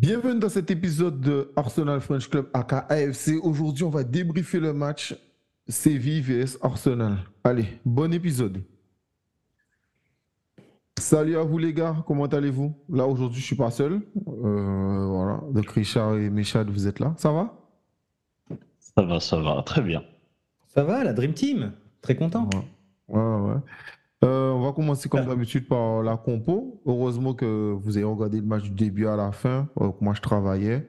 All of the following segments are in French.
Bienvenue dans cet épisode de Arsenal French Club aka AFC. Aujourd'hui, on va débriefer le match Séville vs Arsenal. Allez, bon épisode. Salut à vous les gars, comment allez-vous? Là aujourd'hui je suis pas seul. Euh, voilà, donc Richard et Michad, vous êtes là. Ça va? Ça va, ça va, très bien. Ça va, la Dream Team Très content. Ouais, ouais. Euh, on va commencer comme d'habitude par la compo. Heureusement que vous avez regardé le match du début à la fin. Euh, moi je travaillais.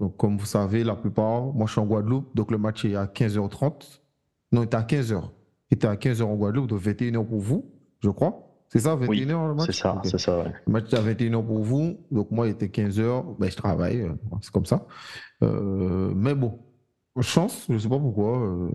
Donc comme vous savez, la plupart, moi je suis en Guadeloupe, donc le match est à 15h30. Non, il était à 15h. Il était à 15h en Guadeloupe, donc 21h pour vous, je crois. C'est ça, 21h le match? C'est ça, c'est ça, ouais. Le match était à 21h pour vous, donc moi il était 15h, ben, je travaille, euh, c'est comme ça. Euh, mais bon, chance, je ne sais pas pourquoi. euh,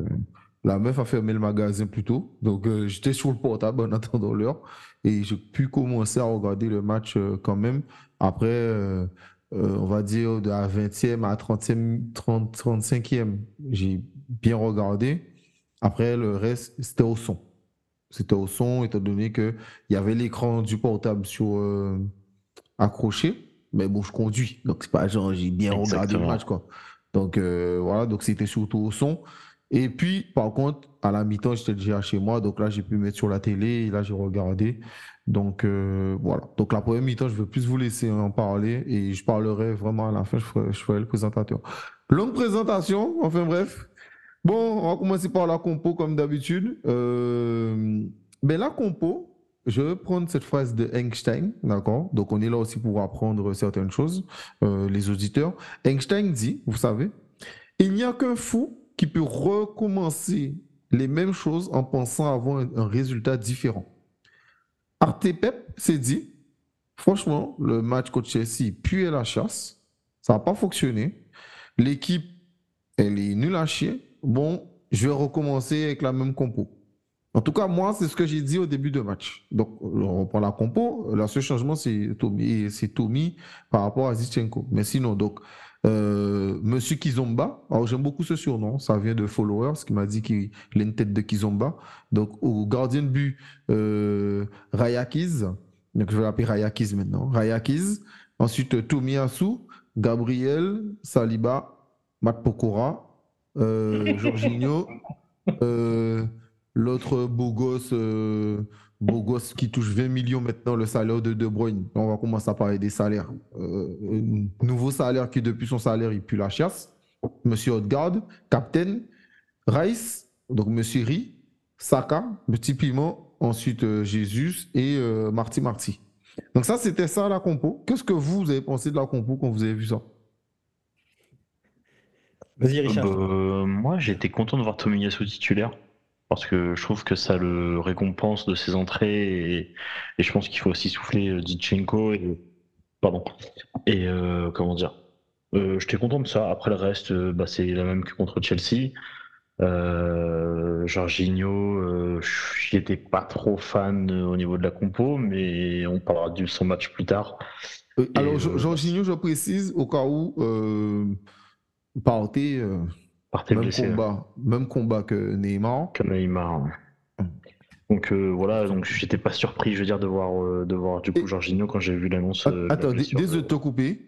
la meuf a fermé le magasin plus tôt, donc euh, j'étais sur le portable en attendant l'heure et j'ai pu commencer à regarder le match euh, quand même. Après, euh, on va dire de la 20e à 30e, 30, 35e, j'ai bien regardé. Après, le reste, c'était au son. C'était au son, étant donné qu'il y avait l'écran du portable sur accroché. Mais bon, je conduis. Donc, c'est pas genre, j'ai bien regardé le match, quoi. Donc, voilà. Donc, c'était surtout au son. Et puis, par contre, à la mi-temps, j'étais déjà chez moi. Donc là, j'ai pu mettre sur la télé. Et là, j'ai regardé. Donc, euh, voilà. Donc, la première mi-temps, je vais plus vous laisser en parler. Et je parlerai vraiment à la fin. Je ferai, je ferai le présentateur. Longue présentation. Enfin, bref. Bon, on va commencer par la compo comme d'habitude. Euh, ben la compo, je vais prendre cette phrase de Einstein, d'accord? Donc on est là aussi pour apprendre certaines choses, euh, les auditeurs. Einstein dit, vous savez, il n'y a qu'un fou qui peut recommencer les mêmes choses en pensant avoir un, résultat différent. Arte Pep s'est dit, franchement, le match contre Chelsea puis la chasse, ça n'a pas fonctionné. L'équipe, elle est nulle à chier. Bon, je vais recommencer avec la même compo. En tout cas, moi, c'est ce que j'ai dit au début de match. Donc, on reprend la compo. Le seul changement, c'est Tommy, c'est Tommy par rapport à Zichenko. Mais sinon, donc, euh, Monsieur Kizomba, alors j'aime beaucoup ce surnom, ça vient de Followers qui m'a dit qu'il a une tête de Kizomba. Donc, au gardien de but, euh, Rayakiz. Donc, je vais l'appeler Rayakiz maintenant. Rayakiz. Ensuite, Tomiyasu, Gabriel, Saliba, Matt Pokora, euh, Jorginho, euh, l'autre beau gosse, euh, beau gosse qui touche 20 millions maintenant, le salaire de De Bruyne. On va commencer à parler des salaires. Euh, un nouveau salaire qui, depuis son salaire, il pue la chasse. Monsieur Odegaard, Captain, Rice, donc Monsieur Ri, Saka, Petit Piment, ensuite euh, Jésus et euh, Marty Marty. Donc ça, c'était ça la compo. Qu'est-ce que vous, vous avez pensé de la compo quand vous avez vu ça? Vas-y, Richard. Euh, moi, j'étais content de voir Tomiyasu titulaire parce que je trouve que ça le récompense de ses entrées et, et je pense qu'il faut aussi souffler euh, Dichenko et pardon et euh, comment dire. Euh, j'étais content de ça. Après le reste, euh, bah, c'est la même que contre Chelsea. Euh, Jorginho, euh, j'y étais pas trop fan euh, au niveau de la compo, mais on parlera de son match plus tard. Euh, alors, euh, Jo- Jorginho, je précise, au cas où, euh, Partey, Partey même blessé. combat, même combat que Neymar. Comme Neymar. ouais. Donc euh, voilà, donc j'étais pas surpris, je veux dire, de voir, euh, de voir du coup Et- Jorginho quand j'ai vu l'annonce. euh, Attends, désolé de te couper.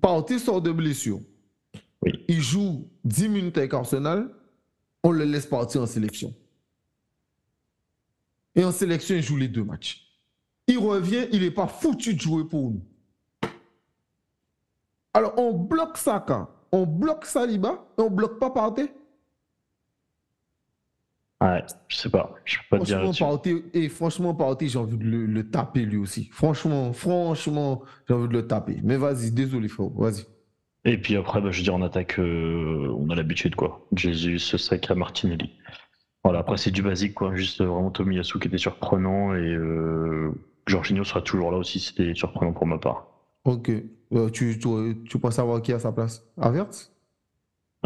Partey sort de blessure. Oui. Il joue 10 minutes avec Arsenal. On le laisse partir en sélection. Et en sélection, il joue les deux matchs. Il revient, il n'est pas foutu de jouer pour nous. Alors, on bloque Saka, on bloque Saliba et on bloque pas Partey. Ouais, je sais pas, je peux pas dire Franchement. Partey, et franchement, Partey, j'ai envie de le, le taper lui aussi. Franchement, franchement, j'ai envie de le taper. Mais vas-y, désolé, frère, vas-y. Et puis après, bah, je veux dire, en attaque, euh, on a l'habitude, quoi. Jesus, Saka, Martinelli. Voilà, après, c'est du basique, quoi. Juste euh, vraiment Tomiyasu qui était surprenant et euh, Jorginho sera toujours là aussi, c'était surprenant pour ma part. Ok. Euh, tu, tu, tu penses savoir qui à sa place? Avertz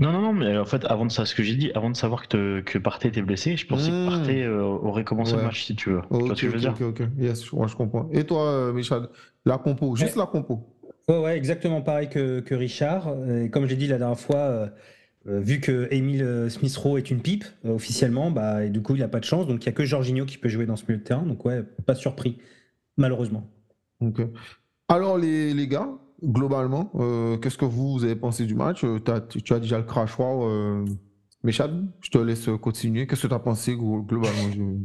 Non, non, non, mais en fait, avant de ça, ce que j'ai dit, avant de savoir que, te- que Partey était blessé, je pensais que Partey euh, aurait commencé Ouais. le match, si tu veux. tu vois Ok, ce que je veux ok, dire? ok, ok. Yes, moi je comprends. Et toi, euh, Michel, la compo, juste la compo. Ouais, ouais, exactement pareil que, que Richard. Et comme j'ai dit la dernière fois, euh, vu que Emile euh, Smith-Rowe est une pipe euh, officiellement, bah, et du coup il n'a pas de chance, donc il n'y a que Jorginho qui peut jouer dans ce milieu de terrain. Donc ouais, pas surpris, malheureusement. Ok. Alors, les, les gars, globalement, qu'est-ce que vous, vous avez pensé du match? Tu as déjà le crash wow. Chad, je te laisse continuer. Qu'est-ce que tu as pensé globalement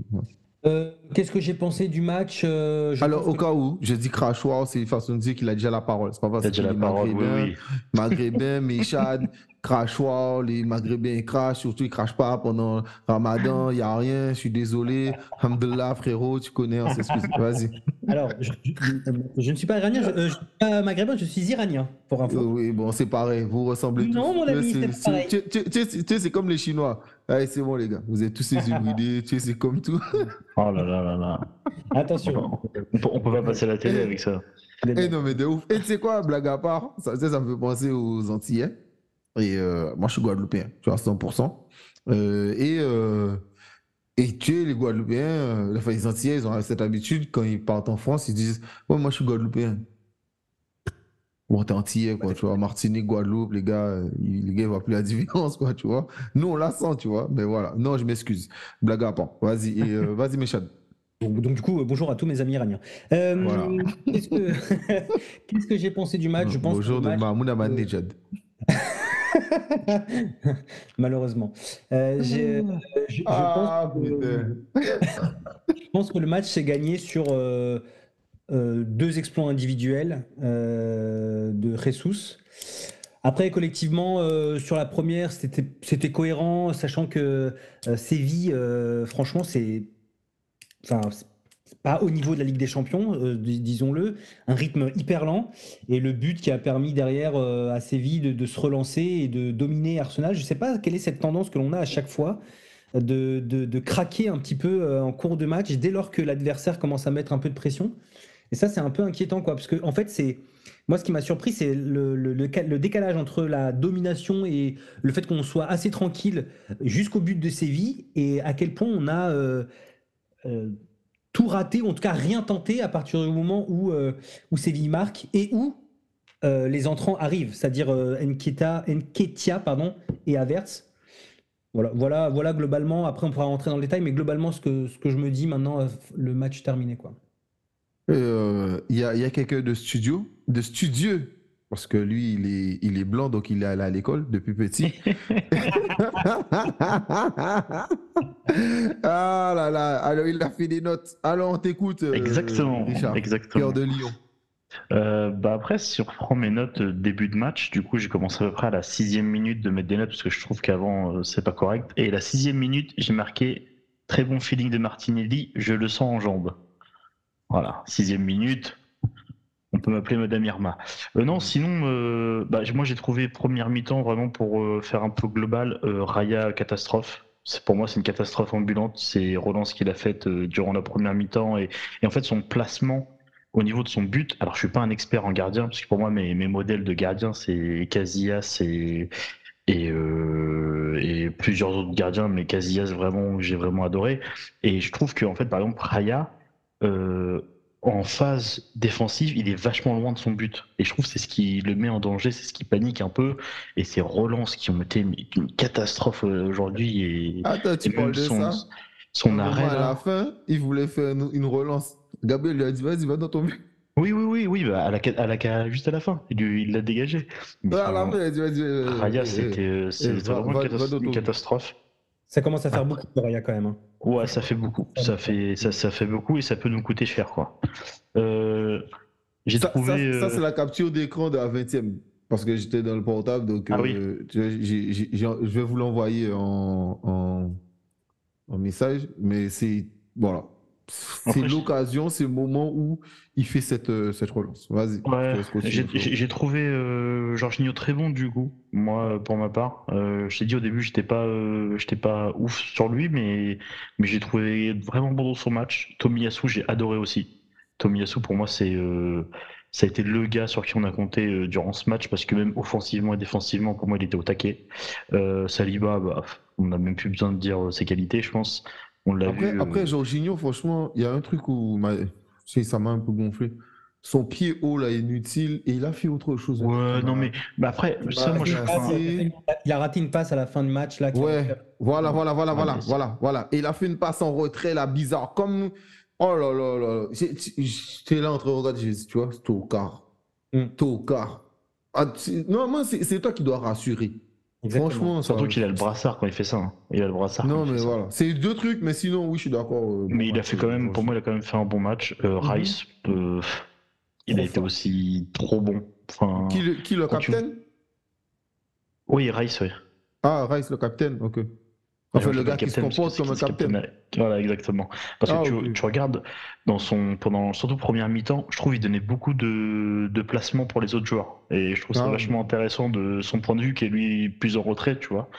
euh, qu'est-ce que j'ai pensé du match euh, Alors, au cas où, j'ai dit crachoir, c'est une façon de dire qu'il a déjà la parole. C'est pas parce qu'il est maghrébin, oui, maghrébin, Méchad, crachoir, les maghrébins crachent, surtout ils crachent pas pendant Ramadan, il n'y a rien, je suis désolé. Alhamdulillah, frérot, tu connais, on s'excuse. Vas-y. Alors, je, ne suis pas iranien, je, euh, je, suis pas maghrébin, je suis iranien, pour info. oui, bon, c'est pareil, vous ressemblez non, tous. Non, mon ami, c'est pareil. Tu sais, c'est comme les Chinois. Allez, c'est bon, les gars. Vous êtes tous ces hybridés, tu sais, c'est comme tout. oh là là là là. Attention. On peut, peut pas passer la télé avec ça. Eh non, mais de ouf. Et tu sais quoi, blague à part, ça, ça, me fait penser aux Antillais. Et euh, moi, je suis Guadeloupéen, tu vois, 100%. Euh, et, euh, et tu sais, les Guadeloupéens, enfin, les Antillais, ils ont cette habitude, quand ils partent en France, ils disent Ouais, moi, je suis Guadeloupéen. Bon, t'es antillais, quoi, tu vois. Martinique, Guadeloupe, les gars, les gars, ils voient plus la différence, quoi, tu vois. Nous, on la sent, tu vois. Mais voilà. Non, je m'excuse. Blague à part. Vas-y, vas-y, Méchad. Donc, donc, du coup, bonjour à tous mes amis iraniens. Qu'est-ce que, que j'ai pensé du match? Je pense Bonjour de Mahmoud Ahmadinejad. Malheureusement. je, ah, pense que, je, pense que, le match s'est gagné sur euh, deux exploits individuels euh, de Jesus. Après, collectivement, euh, sur la première, c'était cohérent, sachant que Séville, franchement, c'est enfin, pas au niveau de la Ligue des Champions, disons-le, un rythme hyper lent, et le but qui a permis derrière à Séville de, se relancer et de dominer Arsenal. Je ne sais pas quelle est cette tendance que l'on a à chaque fois. De, de, craquer un petit peu en cours de match dès lors que l'adversaire commence à mettre un peu de pression. Et ça, c'est un peu inquiétant, quoi, parce que en fait, c'est moi, ce qui m'a surpris, c'est le, le, le, décalage entre la domination et le fait qu'on soit assez tranquille jusqu'au but de Séville, et à quel point on a euh, euh, tout raté, en tout cas rien tenté à partir du moment où, euh, où Séville marque et où les entrants arrivent, c'est-à-dire Nketia pardon, et Avertz. Voilà, voilà, voilà globalement. Après, on pourra rentrer dans le détail, mais globalement, ce que, ce que je me dis maintenant, le match terminé, quoi. Euh, il y a, y a quelqu'un de studio, de studieux, parce que lui, il est, il est blanc, donc il est allé à l'école depuis petit. ah là là, alors il a fait des notes. Alors on t'écoute, euh, exactement, Richard, exactement. Cœur de Lyon. Euh, bah après, si on reprend mes notes début de match, du coup, j'ai commencé à peu près à la sixième minute de mettre des notes parce que je trouve qu'avant, c'est pas correct. Et la sixième minute, j'ai marqué très bon feeling de Martinelli, je le sens en jambes. Voilà, sixième minute. Peut m'appeler Madame Irma. Euh, non, sinon, euh, bah, moi j'ai trouvé première mi-temps vraiment pour euh, faire un peu global. Raya catastrophe. Pour moi, c'est une catastrophe ambulante. C'est relance qu'il a faite durant la première mi-temps et, en fait son placement au niveau de son but. Alors, je suis pas un expert en gardien parce que pour moi, mes, modèles de gardien, c'est Casillas et, et, plusieurs autres gardiens, mais Casillas vraiment, j'ai vraiment adoré. Et je trouve que en fait, par exemple, Raya euh, en phase défensive, il est vachement loin de son but. Et je trouve que c'est ce qui le met en danger, c'est ce qui panique un peu. Et ces relances qui ont été une catastrophe euh, aujourd'hui. Et, Attends, tu parles de son, ça son arrêt. À la fin, il voulait faire une, relance. Gabriel lui a dit vas-y, va dans ton but. Oui, oui, oui, oui, bah, à la, à la, juste à la fin. Il l'a dégagé. Mais, à la fin, il a dit vas-y. Raya, c'était vraiment une catastrophe. Ça commence à faire beaucoup pour Raya quand même. Hein. Ouais, ça fait beaucoup. Ça fait, ça, ça fait beaucoup et ça peut nous coûter cher, quoi. Euh, j'ai trouvé. Ça, c'est la capture d'écran de la 20e. Parce que j'étais dans le portable, donc ah euh, je vais vous l'envoyer en, en, en, message. Mais c'est. Voilà. C'est l'occasion, c'est le moment où il fait cette, euh, cette relance. Vas-y. j'ai trouvé euh, Jorginho très bon du coup, moi pour ma part. Euh, je t'ai dit au début, j'étais pas, euh, j'étais pas ouf sur lui, mais, mais j'ai trouvé vraiment bon dans son match. Tomiyasu, j'ai adoré aussi. Tomiyasu, pour moi, c'est ça a été le gars sur qui on a compté durant ce match parce que même offensivement et défensivement, pour moi, il était au taquet. Saliba, bah, on n'a même plus besoin de dire ses qualités, je pense. On l'a après, vu. Après, Jorginho, franchement, il y a un truc où ça m'a un peu gonflé. Son pied haut là est inutile et il a fait autre chose. Ouais, non mais après, ça, moi, je il a raté une passe à la fin du match là. Ouais, voilà, voilà, voilà, voilà, voilà, voilà. Et il a fait une passe en retrait là, bizarre, comme oh là là là. J'étais là entre regarde, tu vois, c'est au quart. mm. Toka. Ah, normalement, c'est toi qui dois rassurer. Franchement, surtout qu'il a le brassard quand il fait ça. Hein. Il a le brassard. Non, mais voilà. C'est deux trucs, mais sinon, oui, je suis d'accord. Euh, mais il a fait quand même, pour moi, il a quand même fait un bon match. Euh, mhm. Rice, euh, il a été aussi trop bon. Enfin, qui, le, qui, le capitaine? Oui, Rice, oui. Ah, Rice, le capitaine, ok. Enfin, le gars qui se comporte comme un capitaine. Voilà, exactement. Parce que ah, tu, regardes, dans son, pendant, surtout première mi-temps, je trouve qu'il donnait beaucoup de, de placements pour les autres joueurs. Et je trouve ça ah, vachement intéressant de son point de vue, qui est lui plus en retrait, tu vois.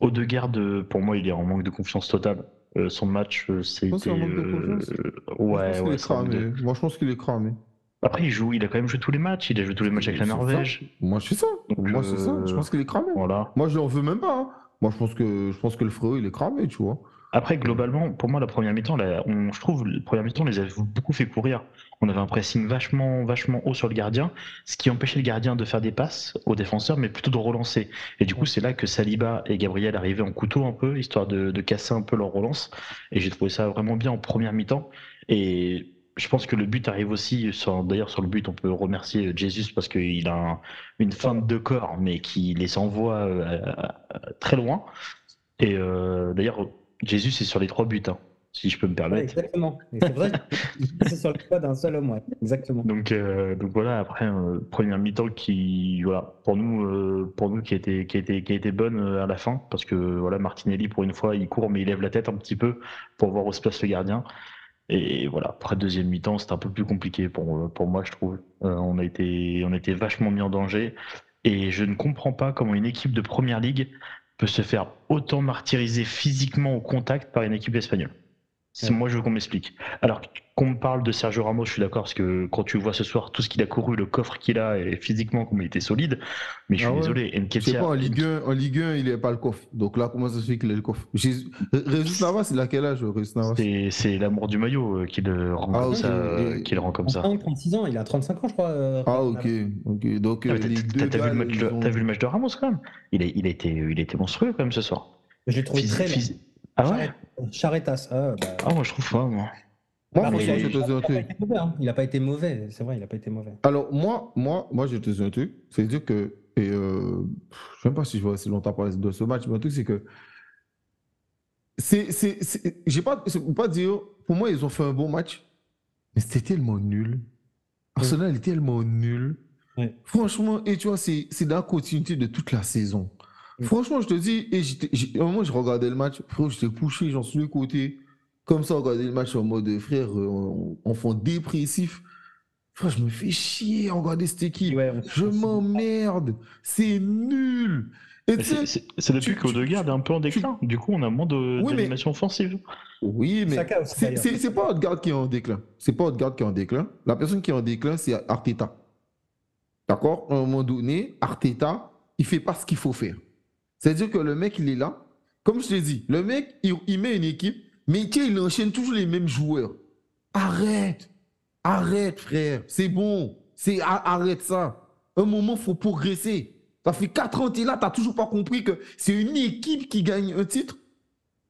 Odegaard, pour moi, il est en manque de confiance totale. Euh, son match, c'était. Euh, ouais, ouais. Moi, je pense qu'il est cramé. Après, il joue, il a quand même joué tous les matchs. Il a joué tous les matchs avec la Norvège. Moi, je suis ça. moi, c'est ça. Je pense qu'il est cramé. Voilà. Moi, je l'en veux même pas. Hein. Moi, je pense que le frérot, il est cramé, tu vois. Après, globalement, pour moi, la première mi-temps, je trouve, la première mi-temps, les a beaucoup fait courir. On avait un pressing vachement, vachement haut sur le gardien, ce qui empêchait le gardien de faire des passes aux défenseurs, mais plutôt de relancer. Et du coup, c'est là que Saliba et Gabriel arrivaient en couteau un peu, histoire de, de casser un peu leur relance. Et j'ai trouvé ça vraiment bien en première mi-temps. Et je pense que le but arrive aussi, d'ailleurs sur le but, on peut remercier Jésus parce qu'il a une feinte de corps, mais qui les envoie euh, très loin. Et euh, d'ailleurs, Jésus est sur les trois buts, hein, si je peux me permettre. exactement. C'est vrai, c'est sur le choix d'un seul homme, ouais. exactement. Donc, euh, donc voilà, après, première mi-temps qui, voilà, pour nous, pour nous qui, était, qui, était, qui a été bonne à la fin, parce que voilà, Martinelli, pour une fois, il court, mais il lève la tête un petit peu pour voir où se place le gardien. Et voilà, après deuxième mi-temps, c'était un peu plus compliqué pour, moi, je trouve. Euh, on, a été, on a été vachement mis en danger. Et je ne comprends pas comment une équipe de première ligue peut se faire autant martyriser physiquement au contact par une équipe espagnole. C'est moi, je veux qu'on m'explique. Alors qu'on me parle de Sergio Ramos, je suis d'accord, parce que quand tu vois ce soir tout ce qu'il a couru, le coffre qu'il a, et physiquement, comme il était solide, mais je suis ah désolé. C'est pas en Ligue 1, en Ligue 1, il n'a pas le coffre. Donc là, comment ça se fait qu'il a le coffre? Régis Navas, il a quel âge, C'est l'amour du maillot euh, qui le rend, ah, comme, ça, qui le rend comme ça. 36 ans, il a 35 ans, je crois. Euh, ah, ok. Donc, ah, euh, t'as vu, vu, le match de Ramos quand même? Il a, il, a été, il a été monstrueux quand même ce soir. Je l'ai trouvé très ah ouais Charetas. Ah, bah... ah, moi je trouve pas, moi. Moi, franchement, je te dis un truc. Il n'a pas été mauvais, c'est vrai, il n'a pas été mauvais. Alors, moi, moi, moi je te dis un truc. C'est-à-dire que, et euh, je ne sais même pas si je vois si longtemps parler de ce match, mais un truc, c'est que. C'est, c'est, j'ai pas, pas dire, pour moi, ils ont fait un bon match, mais c'était tellement nul. Arsenal est tellement nul. Franchement, et tu vois, c'est, c'est dans la continuité de toute la saison. Franchement, je te dis, et j'étais, un moment, je regardais le match, frère, j'étais couché, j'en suis le côté, comme ça, regarder le match en mode, frère, euh, enfant dépressif. Frère, je me fais chier à regarder cette équipe. je m'emmerde. C'est nul. C'est depuis qu'Odegaard est un peu en déclin. Du coup, on a moins d'animation offensive. Oui, mais c'est pas Odegaard qui est en déclin. C'est pas Odegaard qui est en déclin. La personne qui est en déclin, c'est Arteta. D'accord? À un moment donné, Arteta, il fait pas ce qu'il faut faire. C'est-à-dire que le mec, il est là. Comme je t'ai dit, le mec, il, met une équipe, mais il enchaîne toujours les mêmes joueurs. Arrête. Arrête, frère. C'est bon. C'est Arrête ça. Un moment, il faut progresser. Ça fait 4 ans tu es là, tu n'as toujours pas compris que c'est une équipe qui gagne un titre.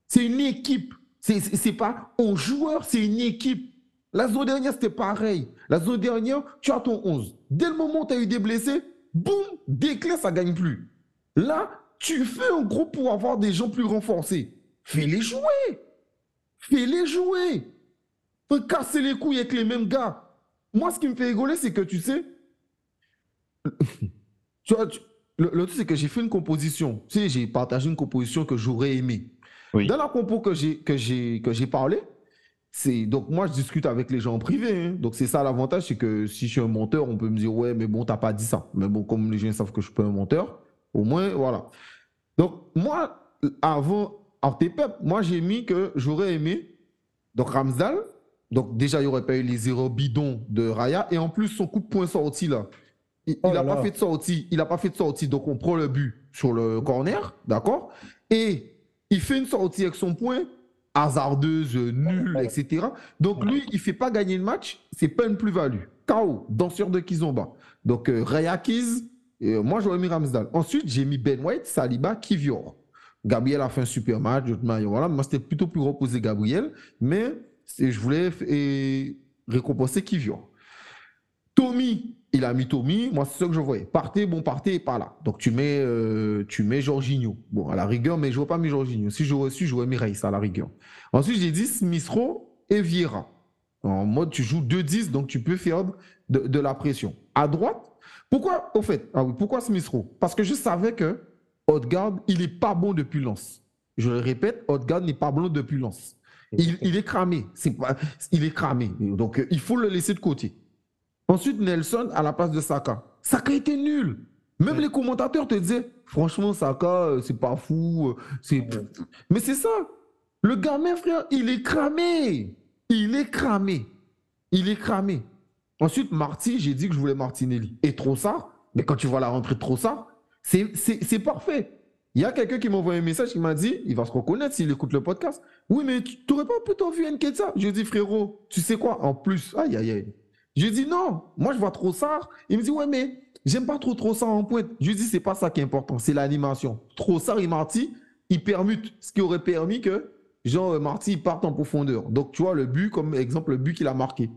C'est une équipe. C'est pas un joueur, c'est une équipe. La zone dernière, c'était pareil. La zone dernière, tu as ton 11. Dès le moment où tu as eu des blessés, boum, déclin, ça gagne plus. Là, tu fais un groupe pour avoir des gens plus renforcés. Fais-les jouer. Fais-les jouer. Fais casser les couilles avec les mêmes gars. Moi, ce qui me fait rigoler, c'est que tu sais. tu vois, le, truc, c'est que j'ai fait une composition. Tu sais, j'ai partagé une composition que j'aurais aimé. Dans la compo que j'ai, que j'ai, que j'ai parlé, c'est donc moi je discute avec les gens en privé. Hein. Donc c'est ça l'avantage, c'est que si je suis un monteur, on peut me dire ouais mais bon t'as pas dit ça. Mais bon comme les gens savent que je suis pas un monteur, au moins voilà. Donc, moi, avant Artepep, moi, j'ai mis que j'aurais aimé donc Ramsdal. Donc, déjà, il n'y aurait pas eu les zéro bidons de Raya. Et en plus, son coup de poing sorti là, il n'a oh pas fait de sortie. Il n'a pas fait de sortie. Donc, on prend le but sur le corner. D'accord? Et il fait une sortie avec son poing hasardeuse, nulle, etc. Donc, lui, il ne fait pas gagner le match. C'est pas une plus-value. KO, danseur de Kizomba. Donc, euh, Raya Kiz, euh, moi, j'aurais mis Ramsdale. Ensuite, j'ai mis Ben White, Saliba, Kivior. Gabriel a fait un super match. Voilà. Moi, c'était plutôt plus reposer Gabriel, mais je voulais récompenser Kivior. Tommy, il a mis Tommy, moi c'est ce que je voyais. Partez, bon, partez, pas là. Donc tu mets, euh, tu mets Jorginho. Bon, à la rigueur, mais je ne vois pas mis Jorginho. Si j'aurais su, j'aurais mis Reis à la rigueur. Ensuite, j'ai dit Smithro et Vieira. En mode, tu joues 2-10, donc tu peux faire de, la pression. À droite, pourquoi, au fait, ah oui, pourquoi Smithro Parce que je savais que Odegaard, il n'est pas bon depuis Lens. Je le répète, Odegaard n'est pas bon depuis Lens. Il, il est cramé. Pas, il est cramé. Donc, il faut le laisser de côté. Ensuite, Nelson à la place de Saka. Saka était nul. Même les commentateurs te disaient, franchement, Saka, euh, c'est pas fou. Euh, c'est... Mais c'est ça. Le gamin, frère, il est cramé. Il est cramé. Il est cramé. Ensuite, Marty, j'ai dit que je voulais Martinelli. Et ça. mais quand tu vois la rentrée de Trossard, c'est, parfait. Il y a quelqu'un qui m'a envoyé un message qui m'a dit, il va se reconnaître s'il écoute le podcast. Oui, mais tu n'aurais pas plutôt vu Nketsa Je dis, frérot, tu sais quoi? En plus, aïe, aïe, aïe. Je dis non, moi je vois trop ça. Il me dit ouais mais j'aime pas trop trop ça en pointe. Je lui dis c'est pas ça qui est important, c'est l'animation. Trop ça et Marty, ils permutent, ce qui aurait permis que Jean euh, Marty parte en profondeur. Donc tu vois le but comme exemple le but qu'il a marqué.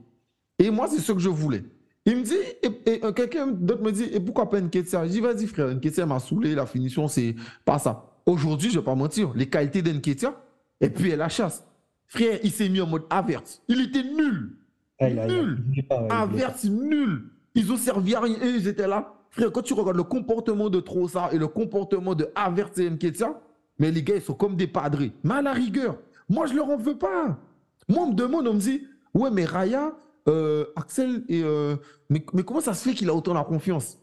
Et moi c'est ce que je voulais. Il me dit, et, euh, quelqu'un d'autre me dit, et pourquoi pas Nketiah Je dis, vas-y frère, Nketiah m'a saoulé, la finition, c'est pas ça. Aujourd'hui, je vais pas mentir, les qualités d'Nketiah, et puis elle la chasse. Frère, il s'est mis en mode averse. Il était nul nul. Averse, nul. Ils ont servi à rien. Et ils étaient là. Frère, quand tu regardes le comportement de Trossard et le comportement de Averse et Nketiah, mais les gars, ils sont comme des padrés. Mais à la rigueur, moi, je leur en veux pas. Moi, on me demande, on me dit, ouais, mais Raya, euh, Axel, et, euh, mais, comment ça se fait qu'il a autant la confiance?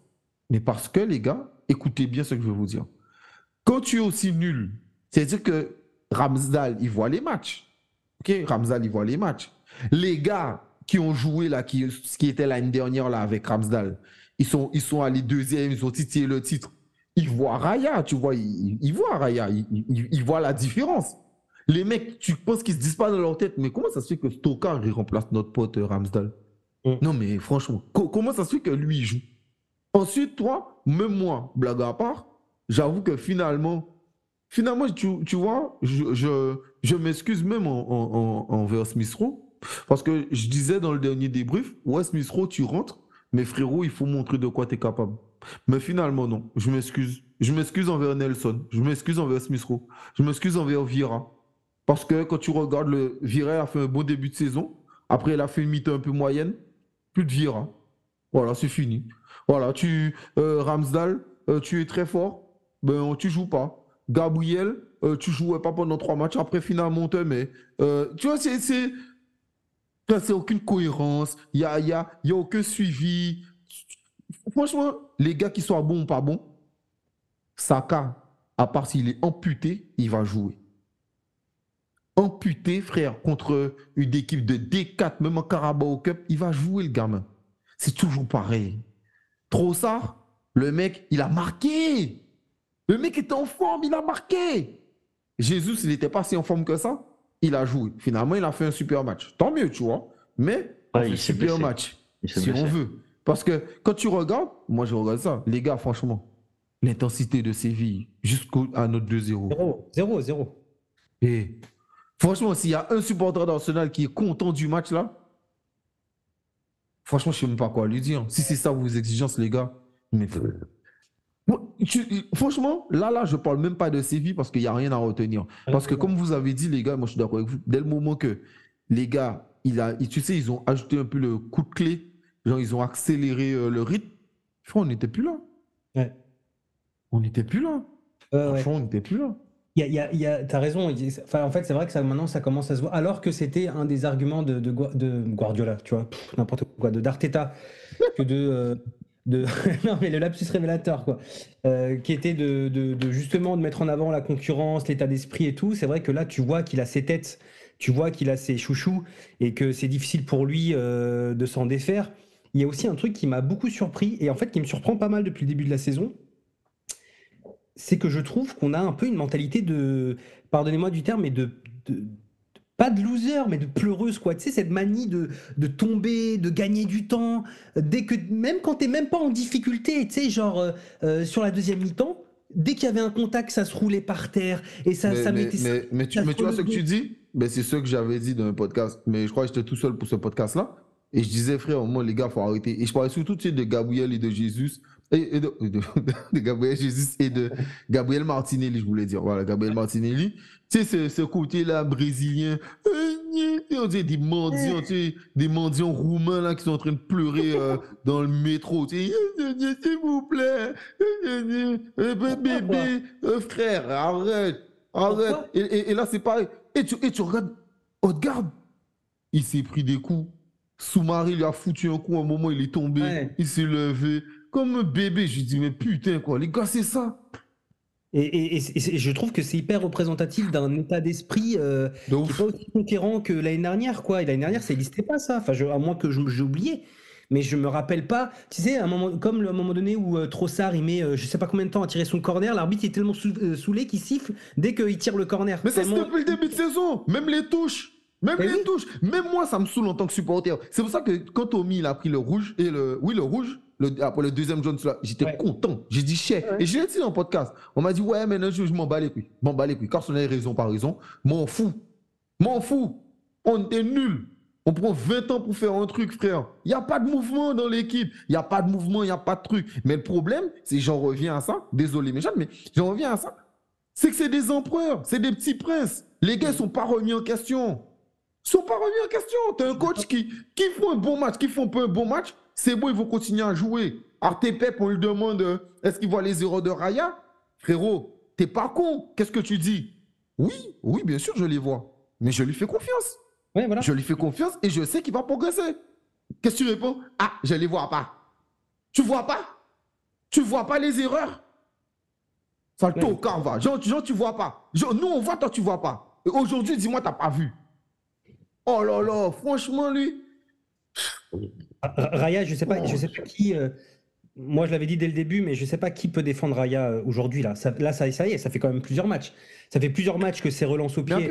Mais parce que, les gars, écoutez bien ce que je vais vous dire. Quand tu es aussi nul, c'est-à-dire que Ramsdal, il voit les matchs. OK? Ramsdal, il voit les matchs. Les gars, qui ont joué là, qui, ce qui était l'année dernière là avec Ramsdal, ils sont, ils sont allés deuxième, ils ont titillé le titre. Ils voient Raya, tu vois, ils, voient Raya, ils, voient la différence. Les mecs, tu penses qu'ils se disent pas dans leur tête, mais comment ça se fait que Stokar il remplace notre pote euh, Ramsdal mm. Non, mais franchement, comment ça se fait que lui il joue? Ensuite, toi, même moi, blague à part, j'avoue que finalement, finalement, tu, tu vois, je, je, je m'excuse même en, en, envers Smith parce que je disais dans le dernier débrief, ouais, Smith tu rentres, mais frérot, il faut montrer de quoi tu es capable. Mais finalement, non. Je m'excuse. Je m'excuse envers Nelson. Je m'excuse envers Smith Je m'excuse envers Vira. Parce que quand tu regardes, le Vira a fait un bon début de saison. Après, il a fait une mi-temps un peu moyenne. Plus de Vira. Voilà, c'est fini. Voilà, tu. Euh, euh, tu es très fort. Ben, tu joues pas. Gabriel, euh, tu jouais pas pendant trois matchs. Après, finalement, mais. tu vois, c'est c'est aucune cohérence, il n'y a, y a, y a aucun suivi. Franchement, les gars qui soient bons ou pas bons, Saka, à part s'il est amputé, il va jouer. Amputé, frère, contre une équipe de D4, même en Carabao Cup, il va jouer le gamin. C'est toujours pareil. Trop ça, le mec, il a marqué. Le mec était en forme, il a marqué. Jésus, il n'était pas si en forme que ça il a joué. Finalement, il a fait un super match. Tant mieux, tu vois. Mais un super match, si on veut. Parce que quand tu regardes, moi je regarde ça, les gars, franchement, l'intensité de Séville jusqu'à notre 2-0. 0, 0, Et franchement, s'il y a un supporter d'Arsenal qui est content du match là, franchement, je ne sais même pas quoi lui dire. Si c'est ça vos exigences, les gars, mais franchement, là, là, je parle même pas de Séville parce qu'il n'y a rien à retenir. Parce que comme vous avez dit, les gars, moi je suis d'accord avec vous, dès le moment que les gars, il a, tu sais, ils ont ajouté un peu le coup de clé, genre ils ont accéléré euh, le rythme, on n'était plus là. Ouais. On n'était plus là. franchement, on n'était plus là. Y a, y a, t'as raison. En fait, c'est vrai que ça, maintenant, ça commence à se voir. Alors que c'était un des arguments de, Guardiola, tu vois, n'importe quoi, de D'Arteta, que de, euh, non mais le lapsus révélateur quoi euh, qui était de, justement de mettre en avant la concurrence l'état d'esprit et tout c'est vrai que là tu vois qu'il a ses têtes tu vois qu'il a ses chouchous et que c'est difficile pour lui euh, de s'en défaire il y a aussi un truc qui m'a beaucoup surpris et en fait qui me surprend pas mal depuis le début de la saison c'est que je trouve qu'on a un peu une mentalité de pardonnez-moi du terme mais de pas de loser, mais de pleureuse, quoi. Tu sais, cette manie de, de tomber, de gagner du temps, dès que, même quand t'es même pas en difficulté, tu sais, genre, euh, euh, sur la deuxième mi-temps, dès qu'il y avait un contact, ça se roulait par terre, et ça, mais, ça mettait... Mais, mais, tu, mais tu vois ce que tu dis? Ben, C'est ce que j'avais dit dans le podcast, mais je crois que j'étais tout seul pour ce podcast-là. Et je disais, frère, moi, les gars, faut arrêter. Et je parlais surtout de Gabriel et de Jésus. Et, de, Gabriel Jésus et de Gabriel Martinelli, je voulais dire. Voilà, Gabriel Martinelli. Tu sais, ce, côté-là brésilien, on dit des mendiants, tu sais, des mendiants roumains là, qui sont en train de pleurer euh, dans le métro. Tu sais, s'il vous plaît, bébé, euh, frère, arrête, arrête. Et, là, c'est pareil. Et tu, et tu regardes, garde il s'est pris des coups. Soumari lui a foutu un coup, à un moment, il est tombé, il s'est levé. Comme un bébé, je lui dis, mais putain, quoi, les gars, c'est ça. Et, je trouve que c'est hyper représentatif d'un état d'esprit euh, qui n'est pas aussi conquérant que l'année dernière. Quoi. L'année dernière, ça n'existait pas, ça. Enfin, à moins que j'ai oublié. Mais je me rappelle pas, tu sais, un moment, comme le moment donné où euh, Trossard, il met je euh, je sais pas combien de temps à tirer son corner, l'arbitre est tellement saoulé qu'il siffle dès qu'il tire le corner. Mais ça, c'était depuis le début de saison. Même les touches. Même les touches. Même moi, ça me saoule en tant que supporter. C'est pour ça que quand Tommy il a pris le rouge, et le, oui, le rouge, après le deuxième jaune, j'étais content. J'ai dit chef. Et je l'ai dit dans le podcast. On m'a dit, ouais, mais je, je m'en bats les couilles. M'en bats les couilles. Carson a raison par raison. M'en fous. M'en fous. On est nul. On prend 20 ans pour faire un truc, frère. Il n'y a pas de mouvement dans l'équipe. Il n'y a pas de mouvement, il n'y a pas de truc. Mais le problème, c'est, j'en reviens à ça. Désolé, méchant, mais j'en reviens à ça. C'est que c'est des empereurs. C'est des petits princes. Les gars ne sont pas remis en question. Ils sont pas remis en question. Tu as un coach qui, qui font un bon match, qui font un bon match. C'est bon, ils vont continuer à jouer. Pep, on lui demande euh, est-ce qu'il voit les erreurs de Raya? Frérot, t'es pas con. Qu'est-ce que tu dis? Oui, oui, bien sûr, je les vois. Mais je lui fais confiance. Je lui fais confiance et je sais qu'il va progresser. Qu'est-ce que tu réponds? Ah, je les vois pas. Tu vois pas? Tu vois pas les erreurs? Salto, ouais. Carva. Genre, genre, tu vois pas. nous, on voit, toi, tu vois pas. Et aujourd'hui, dis-moi, t'as pas vu. Oh là là, franchement, lui. Raya, je sais pas, je sais pas qui. Euh, moi, je l'avais dit dès le début, mais je sais pas qui peut défendre Raya euh, aujourd'hui. Là, ça, là, ça, ça, y est, ça fait quand même plusieurs matchs. Ça fait plusieurs matchs que c'est relance au pied,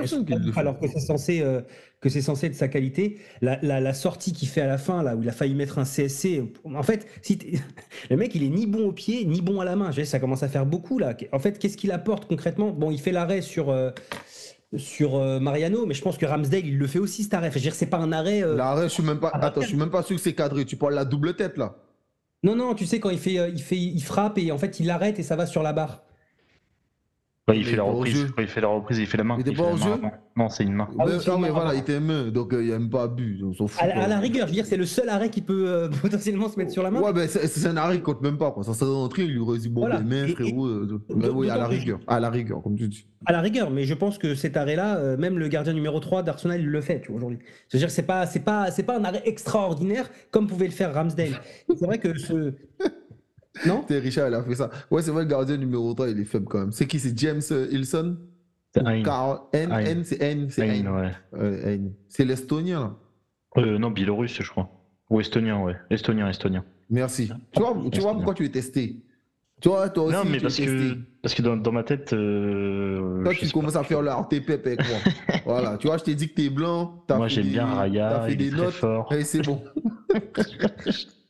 alors que c'est censé, euh, que c'est censé être sa qualité. La, la, sortie qu'il fait à la fin, là où il a failli mettre un CSC. En fait, si le mec, il est ni bon au pied, ni bon à la main. Ça commence à faire beaucoup là. En fait, qu'est-ce qu'il apporte concrètement? Bon, il fait l'arrêt sur sur euh, Mariano, mais je pense que Ramsdale, il le fait aussi cet arrêt. Enfin, je veux dire, c'est pas un arrêt. Euh, L'arrêt, je suis même pas. Attends, je suis même pas sûr que c'est cadré. Tu parles la double tête là. Non, non, tu sais quand il fait, euh, il fait, il frappe et en fait il arrête et ça va sur la barre il, fait la reprise, il fait la reprise, il fait la main. Il était pas en jeu Non, c'est une main. Ah, non, mais voilà, il était main, donc euh, il n'y a même pas but. On s'en fout. À, la rigueur, je veux dire, c'est le seul arrêt qui peut euh, potentiellement se mettre sur la main. Ouais, mais c'est un arrêt qui compte même pas. Quoi. Ça serait rentré, il lui aurait dit bon, voilà. mais main, frérot. Euh, mais oui, à la rigueur. À la rigueur, comme tu dis. À la rigueur, mais je pense que cet arrêt-là, même le gardien numéro 3 d'Arsenal, il le fait aujourd'hui. C'est-à-dire que c'est pas, c'est pas, c'est pas un arrêt extraordinaire comme pouvait le faire Ramsdale. C'est vrai que ce, non? C'est Richard, il a fait ça. Ouais, c'est vrai, le gardien numéro 3, il est faible quand même. C'est qui? C'est James euh, Hilson C'est N, N, c'est N, c'est N. Ouais. Euh, c'est l'estonien, là euh, Non, biélorusse, je crois. Ou estonien, ouais. Estonien, estonien. Merci. Tu vois, tu vois pourquoi tu es testé tu vois, toi aussi, non, mais parce, que, parce que dans, dans ma tête. Euh, toi, tu commences à faire le RTP avec moi. voilà, tu vois, je t'ai dit que t'es blanc. Moi, j'aime bien Raya. T'as fait des notes. Fort. Et c'est bon.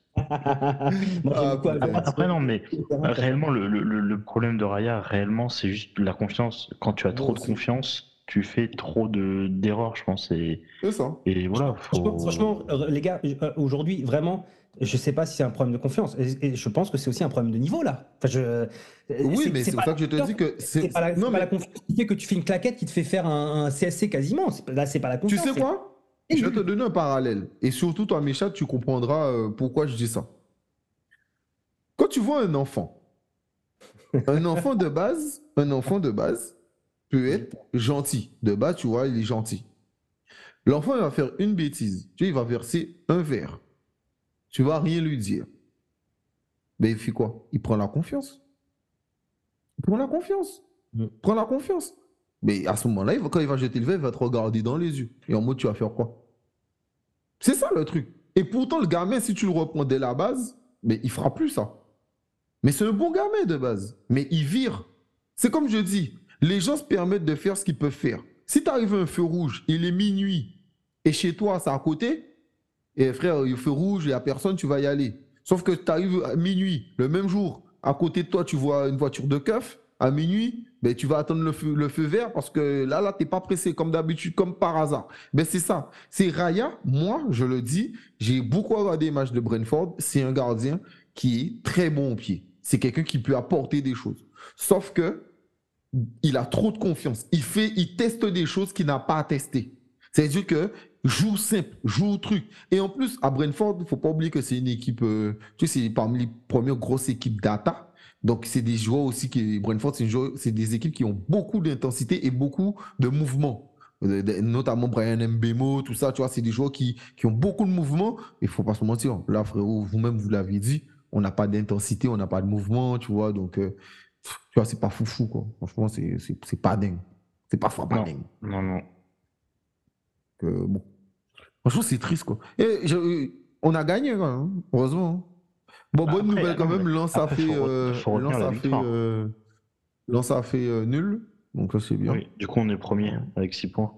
Ah, après, non, mais réellement, le, le, le, problème de Raya, réellement, c'est juste la confiance. Quand tu as trop de confiance, tu fais trop d'erreurs, je pense. Et, ça. Et voilà. Franchement, euh, les gars, euh, aujourd'hui, vraiment, je sais pas si c'est un problème de confiance. Et, je pense que c'est aussi un problème de niveau, là. Enfin, je, oui, mais c'est pour ça que je te dis que c'est pas, la, pas la confiance qui fait que tu fais une claquette qui te fait faire un, un CSC quasiment. Là, c'est pas la confiance. Tu sais quoi? Je vais te donner un parallèle. Et surtout, toi, Micha, tu comprendras euh, pourquoi je dis ça. Quand tu vois un enfant, un enfant de base, un enfant de base peut être gentil. De base, tu vois, il est gentil. L'enfant, il va faire une bêtise. Tu il va verser un verre. Tu vas rien lui dire. Mais il fait quoi? Il prend la confiance. Il prend la confiance. Il prend la confiance. Mais à ce moment-là, quand il va jeter le verre, il va te regarder dans les yeux. Et en mode, tu vas faire quoi? C'est ça le truc. Et pourtant, le gamin, si tu le reprends dès la base, mais il fera plus ça. Mais c'est un bon gamin de base. Mais il vire. C'est comme je dis, les gens se permettent de faire ce qu'ils peuvent faire. Si tu arrives à un feu rouge, il est minuit, et chez toi, c'est à côté, et frère, il feu rouge, il n'y a personne, tu vas y aller. Sauf que tu arrives à minuit, le même jour, à côté de toi, tu vois une voiture de keuf, à minuit, ben, tu vas attendre le feu, vert parce que là, là, tu n'es pas pressé comme d'habitude, comme par hasard. Ben, c'est ça. C'est Raya, moi, je le dis, j'ai beaucoup regardé les matchs de Brentford. C'est un gardien qui est très bon au pied. C'est quelqu'un qui peut apporter des choses. Sauf que il a trop de confiance. Il fait, il teste des choses qu'il n'a pas à. C'est-à-dire que joue simple, joue au truc. Et en plus, à Brentford, il faut pas oublier que c'est une équipe, euh, tu sais, c'est parmi les premières grosses équipes data. Donc, c'est des joueurs aussi qui, Brentford, c'est des équipes qui ont beaucoup d'intensité et beaucoup de mouvement. Euh, notamment Brian Mbemo, tout ça, tu vois, c'est des joueurs qui, qui ont beaucoup de mouvement. Il faut pas se mentir. Là, frérot, vous-même, vous, l'avez dit, on n'a pas d'intensité, on n'a pas de mouvement, tu vois. Donc, euh, tu vois, c'est pas foufou, quoi. Franchement, c'est pas dingue. C'est parfois pas dingue. Non, non. bon. Franchement, c'est triste, quoi. Et on a gagné, quoi, hein, heureusement. Bon, bonne nouvelle quand même. Lens a fait, euh, Lens a fait, euh, nul. Donc ça, c'est bien. Oui, du coup, on est premier avec 6 points.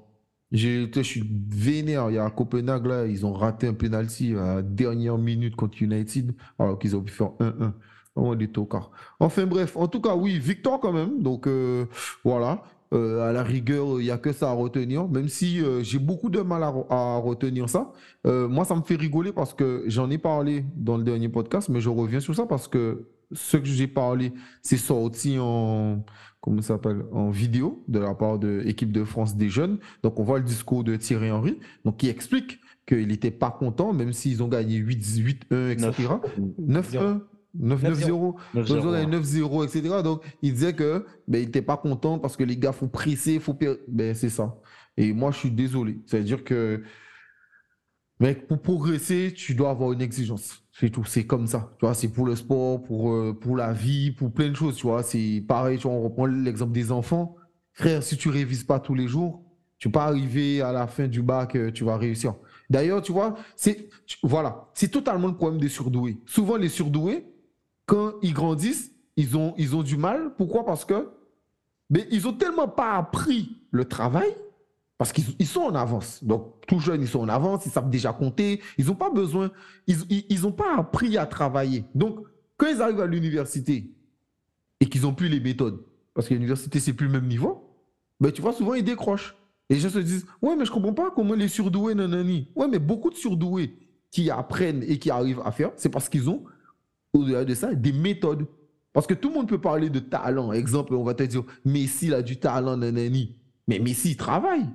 Je suis vénère. Il y a à Copenhague, là, ils ont raté un penalty à la dernière minute contre United, alors qu'ils ont pu faire 1-1. Vraiment des tocards. Enfin bref, en tout cas, oui, victoire quand même. Donc euh, voilà. Euh, à la rigueur, il n'y a que ça à retenir, même si euh, j'ai beaucoup de mal à, retenir ça. Euh, moi, ça me fait rigoler parce que j'en ai parlé dans le dernier podcast, mais je reviens sur ça parce que ce que j'ai parlé, c'est sorti en, comment s'appelle, en vidéo de la part de l'équipe de France des jeunes. Donc, on voit le discours de Thierry Henry, donc qui explique qu'il n'était pas content, même s'ils ont gagné 8-1, etc. 9-1. 9-0. 9-0, etc. Donc, il disait que ben, il n'était pas content parce que les gars, faut presser, faut. Ben, c'est ça. Et moi, je suis désolé. C'est-à-dire que mec, pour progresser, tu dois avoir une exigence. C'est tout. C'est comme ça. Tu vois, c'est pour le sport, pour, euh, pour la vie, pour plein de choses. Tu vois, c'est pareil. Tu vois, on reprend l'exemple des enfants. Frère, si tu révises pas tous les jours, tu peux pas arriver à la fin du bac, euh, tu vas réussir. D'ailleurs, tu vois, c'est voilà, c'est totalement le problème des surdoués. Souvent, les surdoués, quand ils grandissent, ils ont, du mal. Pourquoi? Parce que mais ils ont tellement pas appris le travail, parce qu'ils sont en avance. Donc, tout jeunes, ils sont en avance, ils savent déjà compter, ils n'ont pas besoin, ils n'ont pas appris à travailler. Donc, quand ils arrivent à l'université et qu'ils n'ont plus les méthodes, parce que l'université, c'est plus le même niveau, ben, tu vois, souvent, ils décrochent. Et les gens se disent, ouais, mais je comprends pas comment les surdoués, nanani. Ouais, mais beaucoup de surdoués qui apprennent et qui arrivent à faire, c'est parce qu'ils ont au-delà de ça, des méthodes. Parce que tout le monde peut parler de talent. Exemple, on va te dire, Messi il a du talent, nanani. Mais Messi, il travaille.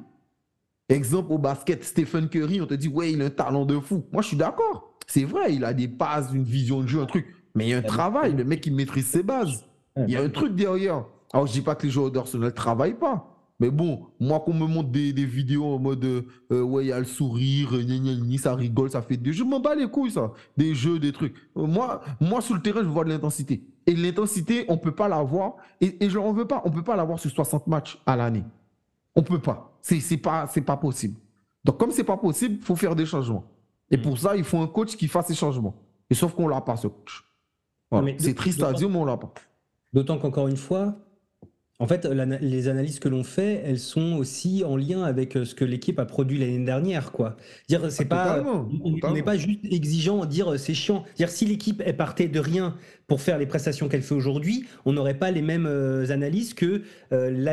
Exemple, au basket, Stephen Curry, on te dit, ouais, il a un talent de fou. Moi, je suis d'accord. C'est vrai, il a des bases, une vision de jeu, un truc. Mais il y a un travail. Le mec, il maîtrise ses bases. Il y a un truc derrière. Alors, je dis pas que les joueurs d'Arsenal ne travaillent pas. Mais bon, moi, qu'on me montre des, vidéos en mode euh, ouais, il y a le sourire, ça rigole, ça fait des jeux. Je m'en bats les couilles, ça. Des jeux, des trucs. Euh, moi, moi, sur le terrain, je vois de l'intensité. Et l'intensité, on ne peut pas l'avoir. Et, et je n'en veux pas. On ne peut pas l'avoir sur 60 matchs à l'année. On ne peut pas. Ce n'est pas, pas possible. Donc, comme ce n'est pas possible, il faut faire des changements. Et mm. pour ça, il faut un coach qui fasse ces changements. Et sauf qu'on ne l'a pas, ce coach. C'est triste à dire, mais on ne l'a pas. D'autant qu'encore une fois, en fait, les analyses que l'on fait, elles sont aussi en lien avec euh, ce que l'équipe a produit l'année dernière, quoi. Dire, c'est ah, pas, on n'est pas juste exigeant, dire euh, c'est chiant. Dire si l'équipe est partait de rien pour faire les prestations qu'elle fait aujourd'hui, on n'aurait pas les mêmes euh, analyses que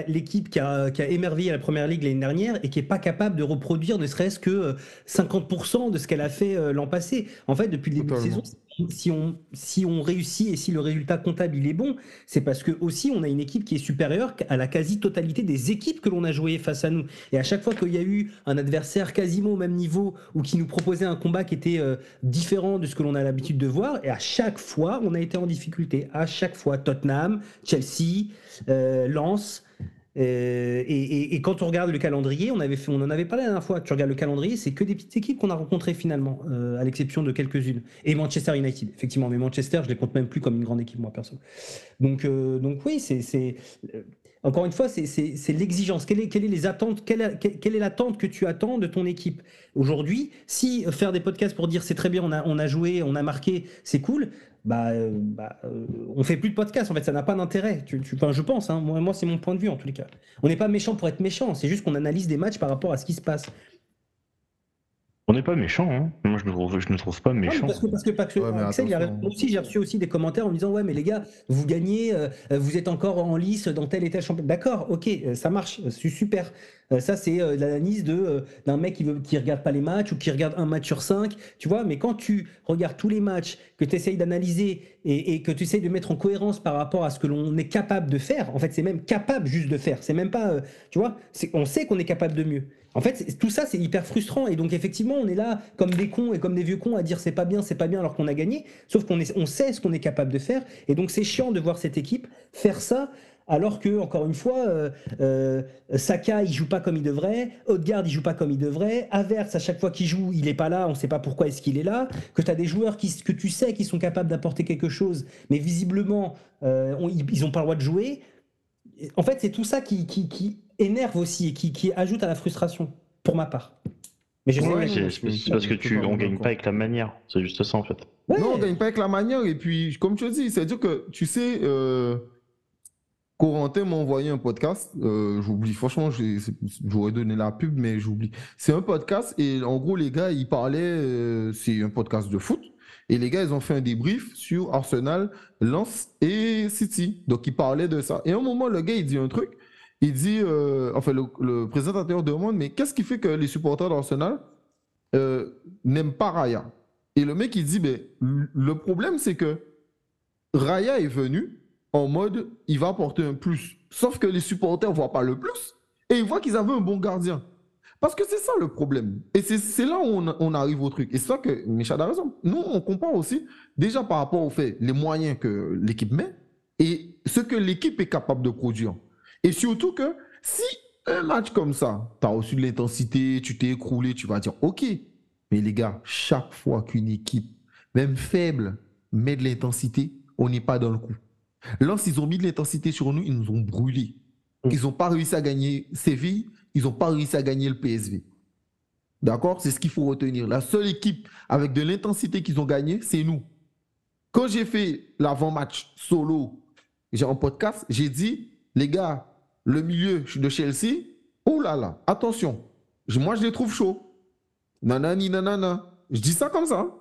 l'équipe qui a, qui a, émerveillé la première ligue l'année dernière et qui est pas capable de reproduire ne serait-ce que 50% de ce qu'elle a fait l'an passé. En fait, depuis le début de saison, si on, si on réussit et si le résultat comptable il est bon, c'est parce que aussi on a une équipe qui est supérieure à la quasi-totalité des équipes que l'on a jouées face à nous. Et à chaque fois qu'il y a eu un adversaire quasiment au même niveau ou qui nous proposait un combat qui était euh, différent de ce que l'on a l'habitude de voir, et à chaque fois on a été en difficulté. À chaque fois, Tottenham, Chelsea, euh, Lens, euh, et, quand on regarde le calendrier, on, avait fait, en avait parlé la dernière fois, tu regardes le calendrier, c'est que des petites équipes qu'on a rencontrées finalement, euh, à l'exception de quelques-unes. Et Manchester United, effectivement, mais Manchester, je les compte même plus comme une grande équipe, moi, perso. Donc, euh, donc oui, c'est. Encore une fois, c'est l'exigence. Quelle est, les attentes quelle, est, l'attente que tu attends de ton équipe? Aujourd'hui Si faire des podcasts pour dire c'est très bien, on a joué, on a marqué, c'est cool, bah, euh, bah euh, on fait plus de podcast. En fait, ça n'a pas d'intérêt. Tu, je pense. Hein. moi, moi c'est mon point de vue en tous les cas. On n'est pas méchant pour être méchant. C'est juste qu'on analyse des matchs par rapport à ce qui se passe. On n'est pas méchant, hein. moi je ne trouve, je ne trouve pas méchant. parce que, parce que, parce que Axel, il a aussi, j'ai reçu aussi des commentaires en me disant Ouais, mais les gars, vous gagnez, euh, vous êtes encore en lice dans tel et tel championnat. D'accord, ok, euh, ça marche, c'est super. Euh, ça, c'est l'analyse de, d'un mec qui ne qui regarde pas les matchs ou qui regarde un match sur cinq, tu vois. Mais quand tu regardes tous les matchs, que tu essayes d'analyser et, et, que tu essayes de mettre en cohérence par rapport à ce que l'on est capable de faire, en fait, c'est même capable juste de faire. C'est même pas, tu vois, on sait qu'on est capable de mieux. En fait, tout ça, c'est hyper frustrant. Et donc, effectivement, on est là comme des cons et comme des vieux cons à dire c'est pas bien, c'est pas bien, alors qu'on a gagné. Sauf qu'on on sait ce qu'on est capable de faire. Et donc, c'est chiant de voir cette équipe faire ça. Alors que, encore une fois, euh, euh, Saka, il joue pas comme il devrait. Odegaard, il joue pas comme il devrait. Averts, à chaque fois qu'il joue, il est pas là. On sait pas pourquoi est-ce qu'il est là. Que tu as des joueurs qui, que tu sais qui sont capables d'apporter quelque chose, mais visiblement, euh, ils ont pas le droit de jouer. En fait, c'est tout ça qui, qui, qui énerve aussi et qui, qui ajoute à la frustration, pour ma part. Mais je sais c'est parce que tu, on gagne pas avec la manière. C'est juste ça en fait. Non, on gagne pas avec la manière. Et puis, comme tu dis, c'est-à-dire que tu sais, euh, Corentin m'a envoyé un podcast. Euh, j'oublie, franchement, j'aurais donné la pub, mais j'oublie. C'est un podcast et en gros, les gars, ils parlaient. Euh, c'est un podcast de foot. Et les gars, ils ont fait un débrief sur Arsenal, Lens et City. Donc, ils parlaient de ça. Et à un moment, le gars, il dit un truc. Il dit, euh, enfin, le, présentateur demande, mais qu'est-ce qui fait que les supporters d'Arsenal euh, n'aiment pas Raya? Et le mec, il dit, ben, le problème, c'est que Raya est venu en mode, il va apporter un plus. Sauf que les supporters ne voient pas le plus et ils voient qu'ils avaient un bon gardien. Parce que c'est ça le problème. Et c'est là où on, arrive au truc. Et c'est ça que Michel a raison. Nous, on comprend aussi, déjà par rapport au fait, les moyens que l'équipe met et ce que l'équipe est capable de produire. Et surtout que si un match comme ça, tu as reçu de l'intensité, tu t'es écroulé, tu vas dire OK. Mais les gars, chaque fois qu'une équipe, même faible, met de l'intensité, on n'est pas dans le coup. Lorsqu'ils ont mis de l'intensité sur nous, ils nous ont brûlés. Mm. Ils n'ont pas réussi à gagner Séville, ils n'ont pas réussi à gagner le PSV. D'accord? C'est ce qu'il faut retenir. La seule équipe avec de l'intensité qu'ils ont gagné, c'est nous. Quand j'ai fait l'avant-match solo, j'ai un podcast, j'ai dit, les gars, le milieu de Chelsea, oh là là, attention, moi je les trouve chauds. Nanani, nanana. Je dis ça comme ça.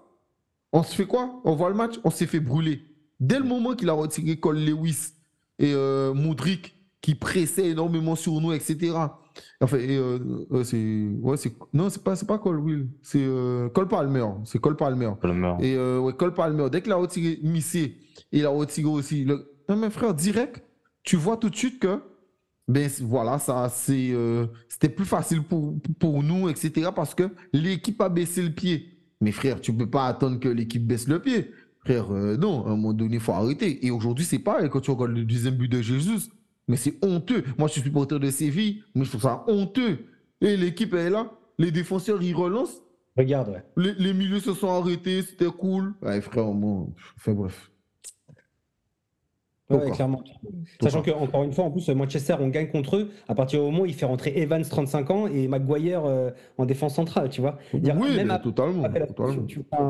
On se fait quoi? On voit le match, on s'est fait brûler. Dès le moment qu'il a retiré Cole Lewis et euh, Moudric, qui pressaient énormément sur nous, etc. Enfin, euh, euh, c'est. Ouais. Non, c'est pas, pas Cole Will. C'est euh, Cole Palmer. C'est Cole Palmer. Palmer. Et ouais, Cole Palmer. Dès qu'il a retiré Missé, il a retiré aussi. Le... Non, mais frère, direct, tu vois tout de suite que ben voilà, ça, c'est, euh, c'était plus facile pour, pour nous, etc. Parce que l'équipe a baissé le pied. Mais frère, tu peux pas attendre que l'équipe baisse le pied. Frère, euh, non, à un moment donné, il faut arrêter. Et aujourd'hui, c'est pareil quand tu regardes le deuxième but de Jésus. Mais c'est honteux. Moi, je suis supporter de Séville, mais je trouve ça honteux. Et l'équipe est là. Les défenseurs, ils relancent. Regarde, ouais. Les, les milieux se sont arrêtés, c'était cool. Ouais, frère, moi, enfin bref clairement. Sachant que, encore une fois, en plus, Manchester, on gagne contre eux. À partir du moment où il fait rentrer Evans, 35 ans, et Maguire euh, en défense centrale, tu vois. oui, même totalement.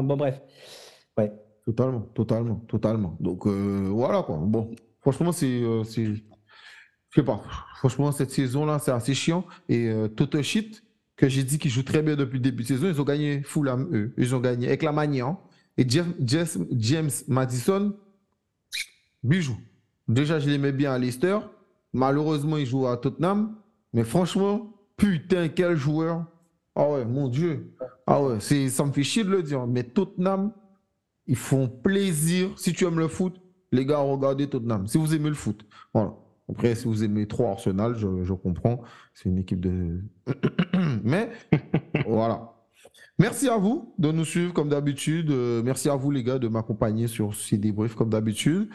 bon, bref. Ouais. Totalement, totalement, totalement. Donc, euh, voilà, quoi. Bon, franchement, c'est. Euh, je sais pas. Franchement, cette saison-là, c'est assez chiant. Et Toto Shit, que j'ai dit qu'il joue très bien depuis le début de saison, ils ont gagné Fulham, eux. Ils ont gagné avec la manière. Et James Madison, bijou. Déjà, je l'aimais bien à Leicester. Malheureusement, il joue à Tottenham. Mais franchement, putain, quel joueur. Ah ouais, mon Dieu. Ah ouais, ça me fait chier de le dire. Mais Tottenham, ils font plaisir. Si tu aimes le foot, les gars, regardez Tottenham. Si vous aimez le foot. Voilà. Après, si vous aimez trop Arsenal, je, je comprends. C'est une équipe de. Mais voilà. Merci à vous de nous suivre comme d'habitude. Euh, merci à vous les gars de m'accompagner sur ces débriefs comme d'habitude.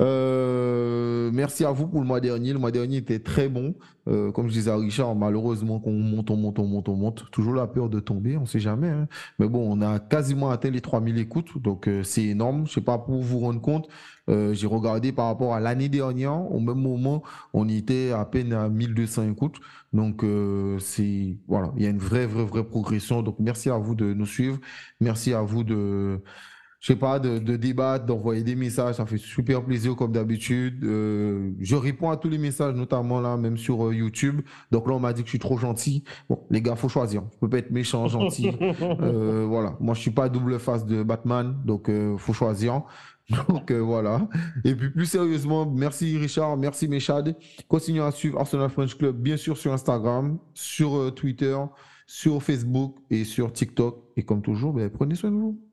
Euh, merci à vous pour le mois dernier. Le mois dernier était très bon. Euh, comme je disais à Richard, malheureusement qu'on monte, on monte, on monte, on monte. Toujours la peur de tomber, on ne sait jamais. Hein. Mais bon, on a quasiment atteint les 3000 écoutes, donc c'est énorme. Je ne sais pas pour vous rendre compte. J'ai regardé par rapport à l'année dernière, au même moment, on était à peine à 1200 écoutes. Donc c'est voilà, il y a une vraie, vraie, vraie progression. Donc merci à vous de nous suivre. Merci à vous de je sais pas, de, débattre, d'envoyer des messages. Ça fait super plaisir comme d'habitude. Euh, je réponds à tous les messages, notamment là, même sur euh, YouTube. Donc là, on m'a dit que je suis trop gentil. Bon, les gars, faut choisir. Je peux pas être méchant, gentil. Euh, voilà. Moi, je suis pas double face de Batman, donc faut choisir. Donc voilà. Et puis plus sérieusement, merci Richard, merci Méchad. Continuez à suivre Arsenal French Club, bien sûr sur Instagram, sur Twitter, sur Facebook et sur TikTok. Et comme toujours, ben, prenez soin de vous.